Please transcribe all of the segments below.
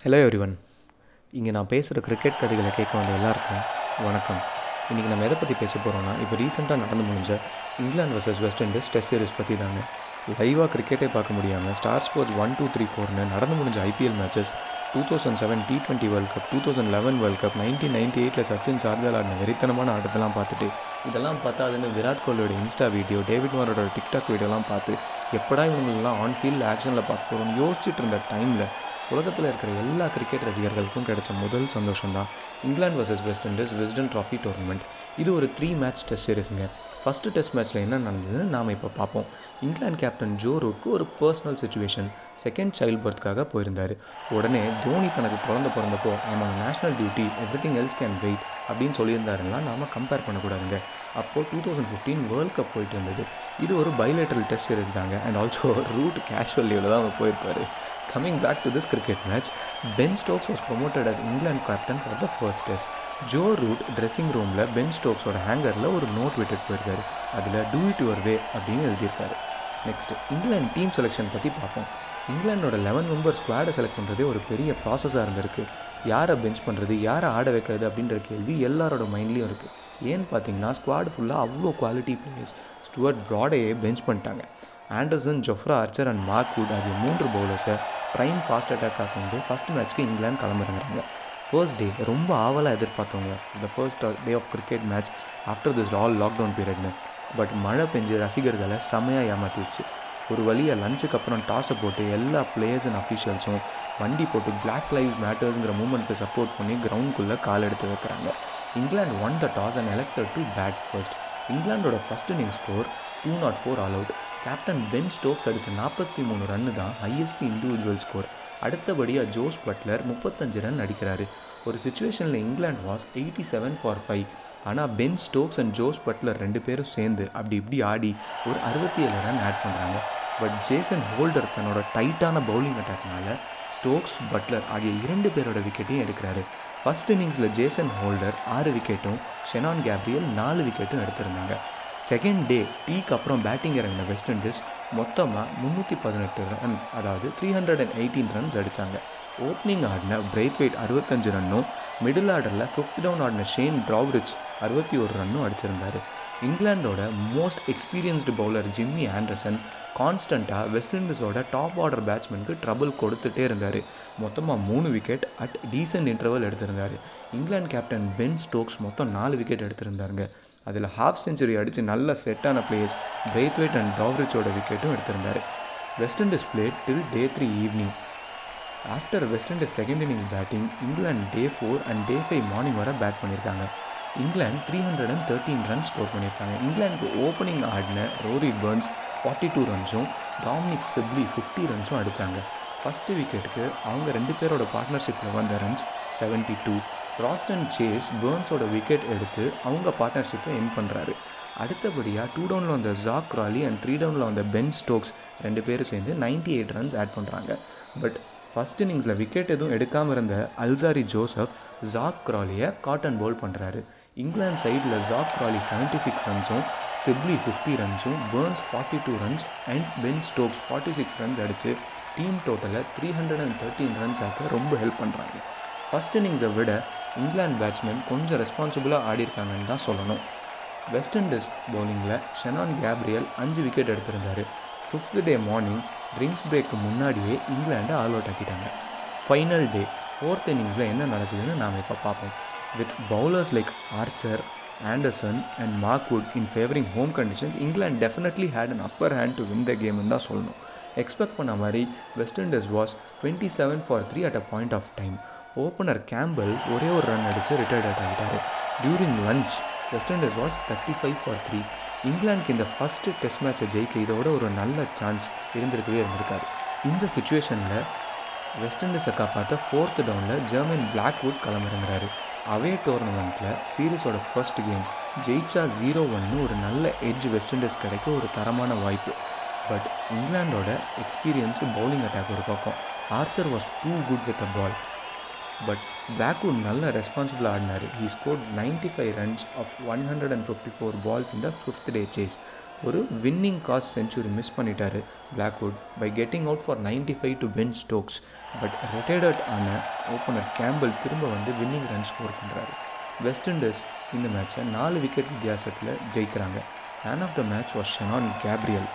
Hello everyone இங்கே நான் பேசுகிற கிரிக்கெட் கதைகளை கேட்க வந்த எல்லாருக்கும் வணக்கம். இன்றைக்கி நம்ம எதை பற்றி பேச போகிறோம்னா இப்போ ரீசெண்டாக நடந்து முடிஞ்ச England versus West Indies test series பற்றி தாங்க. லைவாக கிரிக்கெட்டே பார்க்க முடியாமல் star sports one two three ஃபோர்னு நடந்து முடிஞ்ச IPL matches two thousand seven T twenty world cup two thousand eleven world cup nineteen ninety எயிட்டில் சச்சின் சார்ஜால் ஆடின வெறித்தனமான ஆட்டத்தெல்லாம் பார்த்துட்டு இதெல்லாம் பார்த்தாதுன்னு விராட் கோலியோட இன்ஸ்டா வீடியோ டேவிட் மாரோட டிக்டாக் வீடியோலாம் பார்த்து எப்படா இவங்களெல்லாம் ஆன் ஃபீல்ட் ஆக்ஷனில் பார்க்க போகிறோம்னு யோசிச்சுட்டு இருந்த டைமில் உலகத்தில் இருக்கிற எல்லா கிரிக்கெட் ரசிகர்களுக்கும் கிடைச்ச முதல் சந்தோஷம் தான் England versus West Indies Wisden trophy tournament இது ஒரு த்ரீ மேட்ச் டெஸ்ட் சீரிஸுங்க ஃபஸ்ட்டு டெஸ்ட் மேட்ச்சில் என்ன நடந்ததுன்னு நாம் இப்போ பார்ப்போம். இங்கிலாந்து கேப்டன் ஜோ ஒரு பர்சனல் சுச்சுவேஷன் செகண்ட் சைல்ட் பர்த்க்காக போயிருந்தார். உடனே தோனி தனக்கு குழந்த பிறந்தப்போ நம்ம national duty everything else can wait அப்படின்னு சொல்லியிருந்தாருலாம் நாம் கம்பேர் பண்ணக்கூடாதுங்க. அப்போது two thousand fifteen world cup போயிட்டு இருந்தது. இது ஒரு பைலேட்டரல் டெஸ்ட் சீரிஸ் தாங்க. அண்ட் ஆல்சோ ரூட் கேஷுவல் லீவில் தான் அவர் போயிருப்பார். Coming back to this cricket match Ben Stokes was promoted as England captain for the first test Joe Root dressing ரூமில் பென் ஸ்டோக்ஸோட ஹேங்கரில் ஒரு நோட் விட்டுட்டு போயிருக்காரு. அதில் டூ இட் யுவர் வே அப்படின்னு எழுதியிருக்காரு. நெக்ஸ்ட் இங்கிலாந்து டீம் செலெக்ஷன் பற்றி பார்ப்போம். இங்கிலாண்டோட லெவன் மெம்பர் ஸ்குவாடை செலக்ட் பண்ணுறதே ஒரு பெரிய ப்ராசஸாக இருந்திருக்கு. யாரை பெஞ்ச் பண்ணுறது யாரை ஆட வைக்கிறது அப்படின்ற கேள்வி எல்லாரோட மைண்ட்லேயும் இருக்குது ஏன்னு பார்த்தீங்கன்னா ஸ்குவாட் ஃபுல்லாக அவ்வளோ குவாலிட்டி பிளேயர்ஸ் ஸ்டுவர்ட் ப்ராடையே பெஞ்ச் பண்ணிட்டாங்க. Anderson Jofra Archer and Mark Wood ஆகிய மூன்று பவுலர்ஸை ப்ரைம் ஃபாஸ்ட் அட்டாக்காக வந்து ஃபஸ்ட் மேட்ச்க்கு இங்கிலாந்து கிளம்புறாங்க ஃபர்ஸ்ட் டே ரொம்ப ஆவலாக எதிர்பார்த்தவங்க. இந்த first day of cricket match after this all lockdown பீரியட்னு but மழை பெஞ்சு ரசிகர்களை செமையாக ஏமாற்றிடுச்சு ஒரு வழியாக லஞ்சுக்கு அப்புறம் டாஸை போட்டு எல்லா பிளேயர்ஸ் அண்ட் அஃபீஷியல்ஸும் வண்டி போட்டு பிளாக் லைவ்ஸ் மேட்டர்ஸுங்கிற மூமெண்ட்டுக்கு சப்போர்ட் பண்ணி கிரவுண்டுக்குள்ளே கால் எடுத்து வைக்கிறாங்க. England won the toss and elected to bat first இங்கிலாண்டோட first inning score two not four all out captain Ben Stokes அடித்த நாற்பத்தி மூணு ரன்னு தான் ஹையஸ்ட் இண்டிவிஜுவல் ஸ்கோர் அடுத்தபடியாக ஜோஸ் பட்லர் முப்பத்தஞ்சு ரன் அடிக்கிறாரு. ஒரு சுச்சுவேஷனில் England was eighty seven for five ஆனால் Ben Stokes and Jos Buttler ரெண்டு பேரும் சேர்ந்து அப்படி இப்படி ஆடி ஒரு அறுபத்தி ஏழு ரன் ஆட் பண்ணுறாங்க பட் ஜேசன் ஹோல்டர் தன்னோட டைட்டான பவுலிங் அட்டாக்னால ஸ்டோக்ஸ் பட்லர் ஆகிய இரண்டு பேரோட விக்கெட்டையும் எடுக்கிறாரு. ஃபஸ்ட் இன்னிங்ஸில் ஜேசன் ஹோல்டர் ஆறு விக்கெட்டும் ஷெனான் கேப்ரியல் நாலு விக்கெட்டும் எடுத்திருந்தாங்க. செகண்ட் டே டீக்கு அப்புறம் பேட்டிங் இறங்கின வெஸ்ட் இண்டீஸ் மொத்தமாக முந்நூற்றி பதினெட்டு ரன் அதாவது three hundred and eighteen runs அடித்தாங்க ஓப்பனிங் ஆடின பிரைத் வெயிட் அறுபத்தஞ்சு ரன்னும் மிடில் ஆர்டரில் ஃபிஃப்த் டவுன் ஆடின ஷேன் ட்ராவ்ரிச் அறுபத்தி ஒரு ரன்னும் அடிச்சிருந்தார். இங்கிலாண்டோட most experienced bowler Jimmy Anderson கான்ஸ்டண்ட்டாக வெஸ்ட் இண்டீஸோட டாப் ஆர்டர் பேட்ஸ்மேனுக்கு ட்ரபுள் கொடுத்துட்டே இருந்தார். மொத்தமாக மூணு விக்கெட் அட் டீசன்ட் இன்டர்வல் எடுத்திருந்தார். இங்கிலாந்து கேப்டன் பென் ஸ்டோக்ஸ் மொத்தம் நாலு விக்கெட் எடுத்திருந்தாருங்க. அதில் ஹாஃப் செஞ்சுரி அடித்து நல்ல செட்டான பிளேயர்ஸ் பிரேத்வேட் அண்ட் டாவ்ரிச்சோட விக்கெட்டும் எடுத்திருந்தார். West Indies play till day three evening after West Indies second inning batting England day four and day five morning வர பேட் பண்ணியிருக்காங்க. England three hundred and thirteen run score பண்ணியிருக்காங்க இங்கிலாந்துக்கு opening ஆடின Rory Burns forty two ரன்ஸும் Dominic Sibley fifty ரன்ஸும் அடித்தாங்க first விக்கெட்டுக்கு அவங்க ரெண்டு பேரோட பார்ட்னர்ஷிப்பில் வந்த runs seventy two Roston Chase பேர்ன்ஸோட wicket எடுத்து அவங்க பார்ட்னர்ஷிப்பை என் பண்ணுறாரு அடுத்தபடியாக டூ டவுனில் வந்த ஜாக் ராலி அண்ட் த்ரீ டவுனில் வந்த பென் ஸ்டோக்ஸ் ரெண்டு பேரும் சேர்ந்து நைன்டி எயிட் ரன்ஸ் ஆட் பண்ணுறாங்க பட் ஃபஸ்ட் இன்னிங்ஸில் விக்கெட் எதுவும் எடுக்காமல் இருந்த அல்சாரி ஜோசப் ஜாக் ராலியை காட்டன் போல் பண்ணுறாரு இங்கிலாந்து சைடில் ஜாக் க்ராலி செவன்ட்டி சிக்ஸ் ரன்ஸும் Sibley fifty ரன்ஸும் Burns forty two runs and Ben Stokes forty six runs அடித்து team total three hundred and thirteen runs ஆக்க ரொம்ப ஹெல்ப் பண்ணுறாங்க ஃபஸ்ட் இன்னிங்ஸை விட இங்கிலாந்து பேட்ஸ்மேன் கொஞ்சம் ரெஸ்பான்சிபிளாக ஆடிருக்காங்கன்னு தான் சொல்லணும். வெஸ்ட் இண்டீஸ் பவுலிங்கில் ஷெனான் கேப்ரியல் அஞ்சு wicket எடுத்திருந்தார். Fifth day morning drinks break முன்னாடியே இங்கிலாண்டை ஆல் அவுட் ஆக்கிட்டாங்க. ஃபைனல் டே ஃபோர்த் இன்னிங்ஸில் என்ன நடக்குதுன்னு நாம் இப்போ பார்ப்போம். With bowlers like Archer Anderson and Mark Wood in favouring home conditions England definitely had an upper hand to win the கேம்னு தான் சொல்லணும். எக்ஸ்பெக்ட் பண்ண மாதிரி West Indies was twenty seven for three at a point of time opener Campbell ஒரே ஒரு run அடித்து retired out ஆகிட்டார். During lunch West Indies was thirty five for three இங்கிலாந்துக்கு இந்த ஃபஸ்ட்டு டெஸ்ட் மேட்சை ஜெயிக்க இதோட ஒரு நல்ல சான்ஸ் இருந்திருக்கவே இருந்திருக்காரு. இந்த சுச்சுவேஷனில் வெஸ்ட் இண்டீஸை காப்பாற்ற ஃபோர்த் டவுனில் ஜெர்மன் பிளாக்வுட் களமிறங்குறாரு. அவே டோர்னமெண்ட்டில் சீரீஸோட ஃபர்ஸ்ட் கேம் ஜெயிச்சா ஜீரோ ஒன்னு ஒரு நல்ல எட்ஜ் வெஸ்ட் இண்டீஸ் கிடைக்க ஒரு தரமான வாய்ப்பு. பட் இங்கிலாண்டோட எக்ஸ்பீரியன்ஸ்டு பவுலிங் அட்டாக் ஒரு பக்கம். Archer was too good with a ball but Blackwood நல்ல ரெஸ்பான்சிபிளாக ஆடினார். He scored ninety five runs of one hundred and fifty four balls இந்த ஃபிஃப்த் டே சேஸ் ஒரு வின்னிங் காஸ்ட் செஞ்சுரி மிஸ் பண்ணிட்டார் Blackwood by getting out for ninety five to Ben Stokes but retired ஆன opener Campbell திரும்ப வந்து winning run score பண்ணுறாரு West Indies இந்த மேட்சை நாலு விக்கெட் வித்தியாசத்தில் ஜெயிக்கிறாங்க. Man of the match was Shannon Gabriel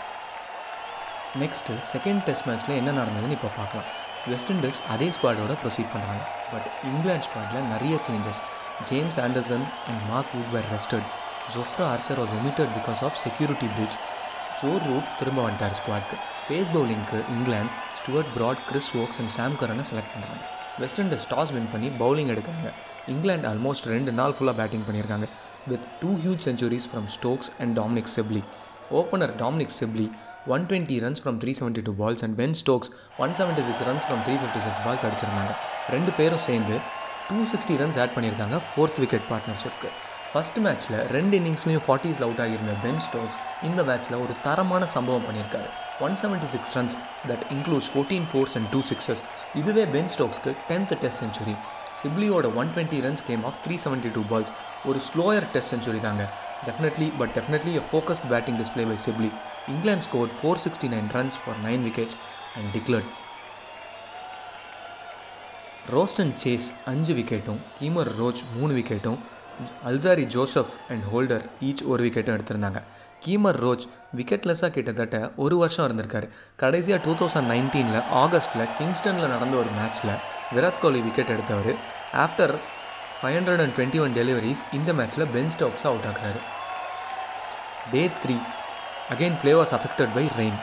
next second test மேட்ச்சில் என்ன நடந்ததுன்னு இப்போ பார்க்கலாம். வெஸ்ட் இண்டீஸ் அதே ஸ்குவாடோட ப்ரொசீட் பண்ணுறாங்க பட் இங்கிலாந்து ஸ்குவாடில் நிறைய changes James Anderson and Mark Wood were rested Jofra Archer was omitted because of security breach Joe Root திரும்ப வந்துட்டார் ஸ்குவாட்க்கு pace பவுலிங்க்கு England Stuart Broad Chris Woakes and Sam கரனை select பண்ணுறாங்க West Indies toss win பண்ணி bowling எடுக்கிறாங்க. England almost ரெண்டு நாள் ஃபுல்லாக batting பண்ணியிருக்காங்க. With two huge centuries from Stokes and Dominic Sibley opener Dominic Sibley one twenty runs from three seventy two balls and Ben Stokes one seventy six runs from three fifty six balls அடிச்சிருந்தாங்க. ரெண்டு பேரும் சேர்ந்து two sixty runs add பண்ணியிருக்காங்க fourth wicket பார்ட்னர்ஷிப்க்கு first மேட்ச்சில் ரெண்டு இன்னிங்ஸ்லையும் ஃபார்ட்டிஸில் out ஆகியிருந்த பென் ஸ்டோக்ஸ் இந்த மேட்ச்சில் ஒரு தரமான சம்பவம் பண்ணியிருக்காரு. One seventy six runs that includes fourteen fours and two sixes இதுவே பென் ஸ்டோக்ஸ்க்கு tenth test century சிப்லியோட one twenty runs came off three seventy two balls ஒரு ஸ்லோயர் டெஸ்ட் செஞ்சுரி தாங்க. Definitely but definitely a focused batting display by Sibley England scored 469 runs for 9 wickets and declared. Roston Chase அஞ்சு விக்கெட்டும் Kemar Roach மூணு விக்கெட்டும் Alzarri Joseph and Holder each ஒரு விக்கெட்டும் எடுத்திருந்தாங்க. கீமர் roach விக்கெட்லெஸ்ஸாக கிட்டத்தட்ட ஒரு வருஷம் இருந்திருக்காரு. கடைசியாக டூ தௌசண்ட் நைன்டீனில் ஆகஸ்ட்டில் கிங்ஸ்டனில் நடந்த ஒரு மேட்ச்சில் விராட் கோலி விக்கெட் எடுத்தவர். After five hundred and twenty one deliveries இந்த மேட்ச்சில் பென் ஸ்டாக்ஸ் அவுட் ஆகிறாரு day three again play was affected by rain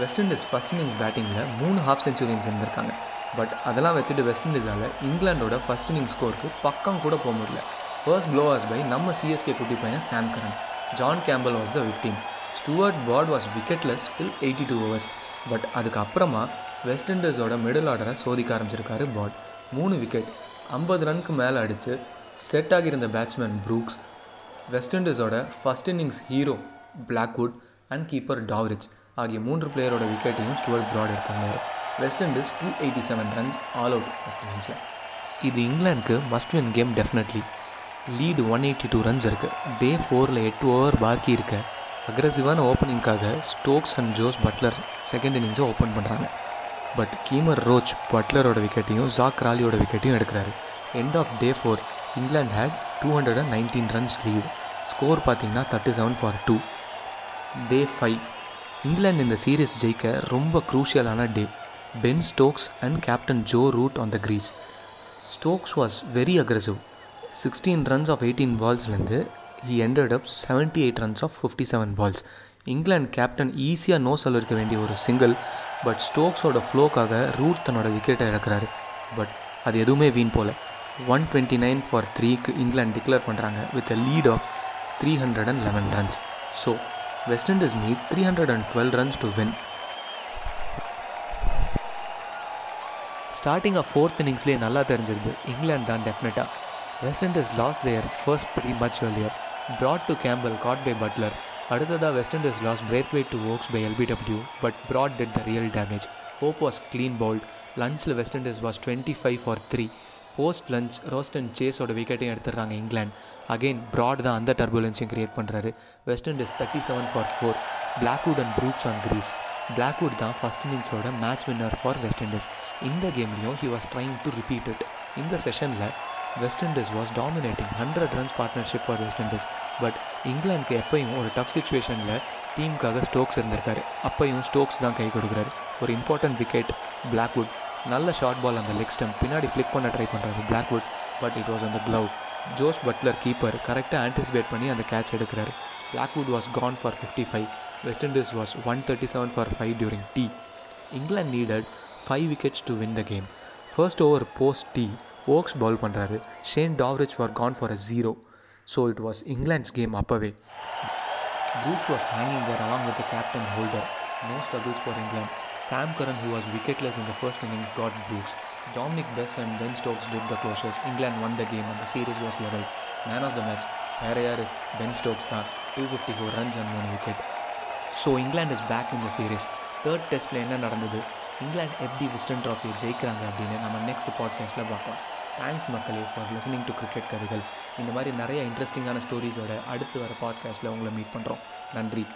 West Indies first innings பேட்டிங்கில் மூணு ஹாஃப் செஞ்சுரின்ஸ் இருந்திருக்காங்க. பட் அதெல்லாம் வச்சுட்டு வெஸ்ட் இண்டீஸால் இங்கிலாண்டோட ஃபஸ்ட் இன்னிங் ஸ்கோருக்கு பக்கம் கூட போக முடியல. ஃபர்ஸ்ட் ப்ளோவர்ஸ் பை நம்ம சிஎஸ்கே குட்டி பையன் Sam Curran John Campbell was the victim Stuart Broad was wicketless till eighty two overs but அதுக்கப்புறமா வெஸ்ட் இண்டீஸோட மிடில் ஆர்டரை சோதிக்க ஆரம்பிச்சிருக்காரு பாட் மூணு விக்கெட் ஐம்பது ரனுக்கு மேலே அடித்து செட் ஆகியிருந்த batsman Brooks West இண்டீஸோட first innings hero Blackwood and keeper Dowrich ஆகிய மூன்று பிளேயரோட விக்கெட்டையும் Stuart Broad எடுத்திருந்தார். West Indies two eighty seven runs all out West இண்டீஸில் இது இங்கிலாந்துக்கு must win game definitely lead one eighty two runs இருக்குது day ஃபோரில் எட்டு over பாக்கி இருக்க. அக்ரெசிவான ஓப்பனிங்காக Stokes and Jos Buttler second இன்னிங்ஸை open பண்ணுறாங்க பட் கீமர் ரோச் பட்லரோட விக்கெட்டையும் ஜாக் ராலியோட விக்கெட்டையும் எடுக்கிறாரு. End of day four England had two hundred and nineteen runs lead score பார்த்தீங்கன்னா thirty seven for two day five England இந்த சீரீஸ் ஜெயிக்க ரொம்ப க்ரூஷியலான day Ben Stokes and captain Joe Root on the crease Stokes was very aggressive sixteen runs off eighteen பால்ஸ்லேருந்து he ended up seventy eight runs off fifty seven balls England captain ஈஸியாக no சொல்லிருக்க வேண்டிய ஒரு single but ஸ்டோக்ஸோட ஃப்ளோக்காக Root தன்னோட விக்கெட்டை இழக்கிறாரு. But அது எதுவுமே வீண் போல. ஒன் டுவெண்ட்டி நைன் ஃபார் த்ரீக்கு இங்கிலாந்து டிக்ளேர் பண்ணுறாங்க with a lead of three hundred and eleven runs so West Indies need three hundred and twelve runs to win starting off fourth இன்னிங்ஸ்லேயே நல்லா தெரிஞ்சிருது. இங்கிலாந்து தான் டெஃபினட்டாக West Indies lost their first three much earlier Broad to Campbell caught by Buttler அடுத்ததாக West Indies lost Brathwaite to Woakes by LBW but Broad did the real damage Hope was clean bowled லஞ்சில் West Indies was twenty five for three post lunch Roston சேஸோட விக்கெட்டையும் எடுத்துடுறாங்க England again Broad தான் அந்த டர்புலன்ஸையும் create பண்ணுறாரு West Indies thirty seven for four Blackwood and Brooks on crease Blackwood தான் first இன்னிங்ஸோட match winner for West Indies இந்த கேம்லேயும் he was trying to repeat it இந்த செஷனில் West Indies was dominating hundred runs partnership for West Indies but இங்கிலாந்துக்கு எப்பயும் ஒரு tough சுச்சுவேஷனில் டீமுக்காக Stokes இருந்திருக்காரு. அப்பையும் ஸ்டோக்ஸ் தான் கை கொடுக்குறாரு. ஒரு இம்பார்ட்டன்ட் விக்கெட் பிளாக்வுட் நல்ல ஷார்ட் பால் அந்த லெக் ஸ்டம் பின்னாடி ஃப்ளிக் பண்ண ட்ரை பண்ணுறாரு பிளாக்வுட் பட் இட் வாஸ் அந்த க்ளவ் ஜோஸ் பட்லர் கீப்பர் கரெக்டாக ஆன்டிசிபேட் பண்ணி அந்த கேட்ச் எடுக்கிறாரு. Blackwood was gone for fifty five West Indies was one thirty seven for five during tea England needed five wickets to win the game first over post tea Woakes bowl பண்ணுறாரு Shane Dowrich for gone for a zero so it was England's game அப்போவே Brooks was hanging there along with the captain holder. No struggles for England. Sam Curran, who was wicketless in the first innings, got Brooks. Dominic Bess and Ben Stokes did the closures. England won the game and the series was level. Man of the யார்? Ben Stokes தான். Two fifty four runs and மூணு wicket so England is back in the series third டெஸ்ட்டில் என்ன நடந்தது? இங்கிலாந்து எப்படி Wisden ட்ராஃபியை ஜெயிக்கிறாங்க அப்படின்னு நம்ம next பாட்காஸ்ட்டில் பார்க்கலாம் தேங்க்ஸ் மக்களே ஃபார் லிசனிங் டு கிரிக்கெட் கதைகள். இந்த மாதிரி நிறைய இன்ட்ரெஸ்டிங்கான ஸ்டோரிஸோட அடுத்து வர பாட்காஸ்ட்டில் உங்களை மீட் பண்ணுறோம் நன்றி.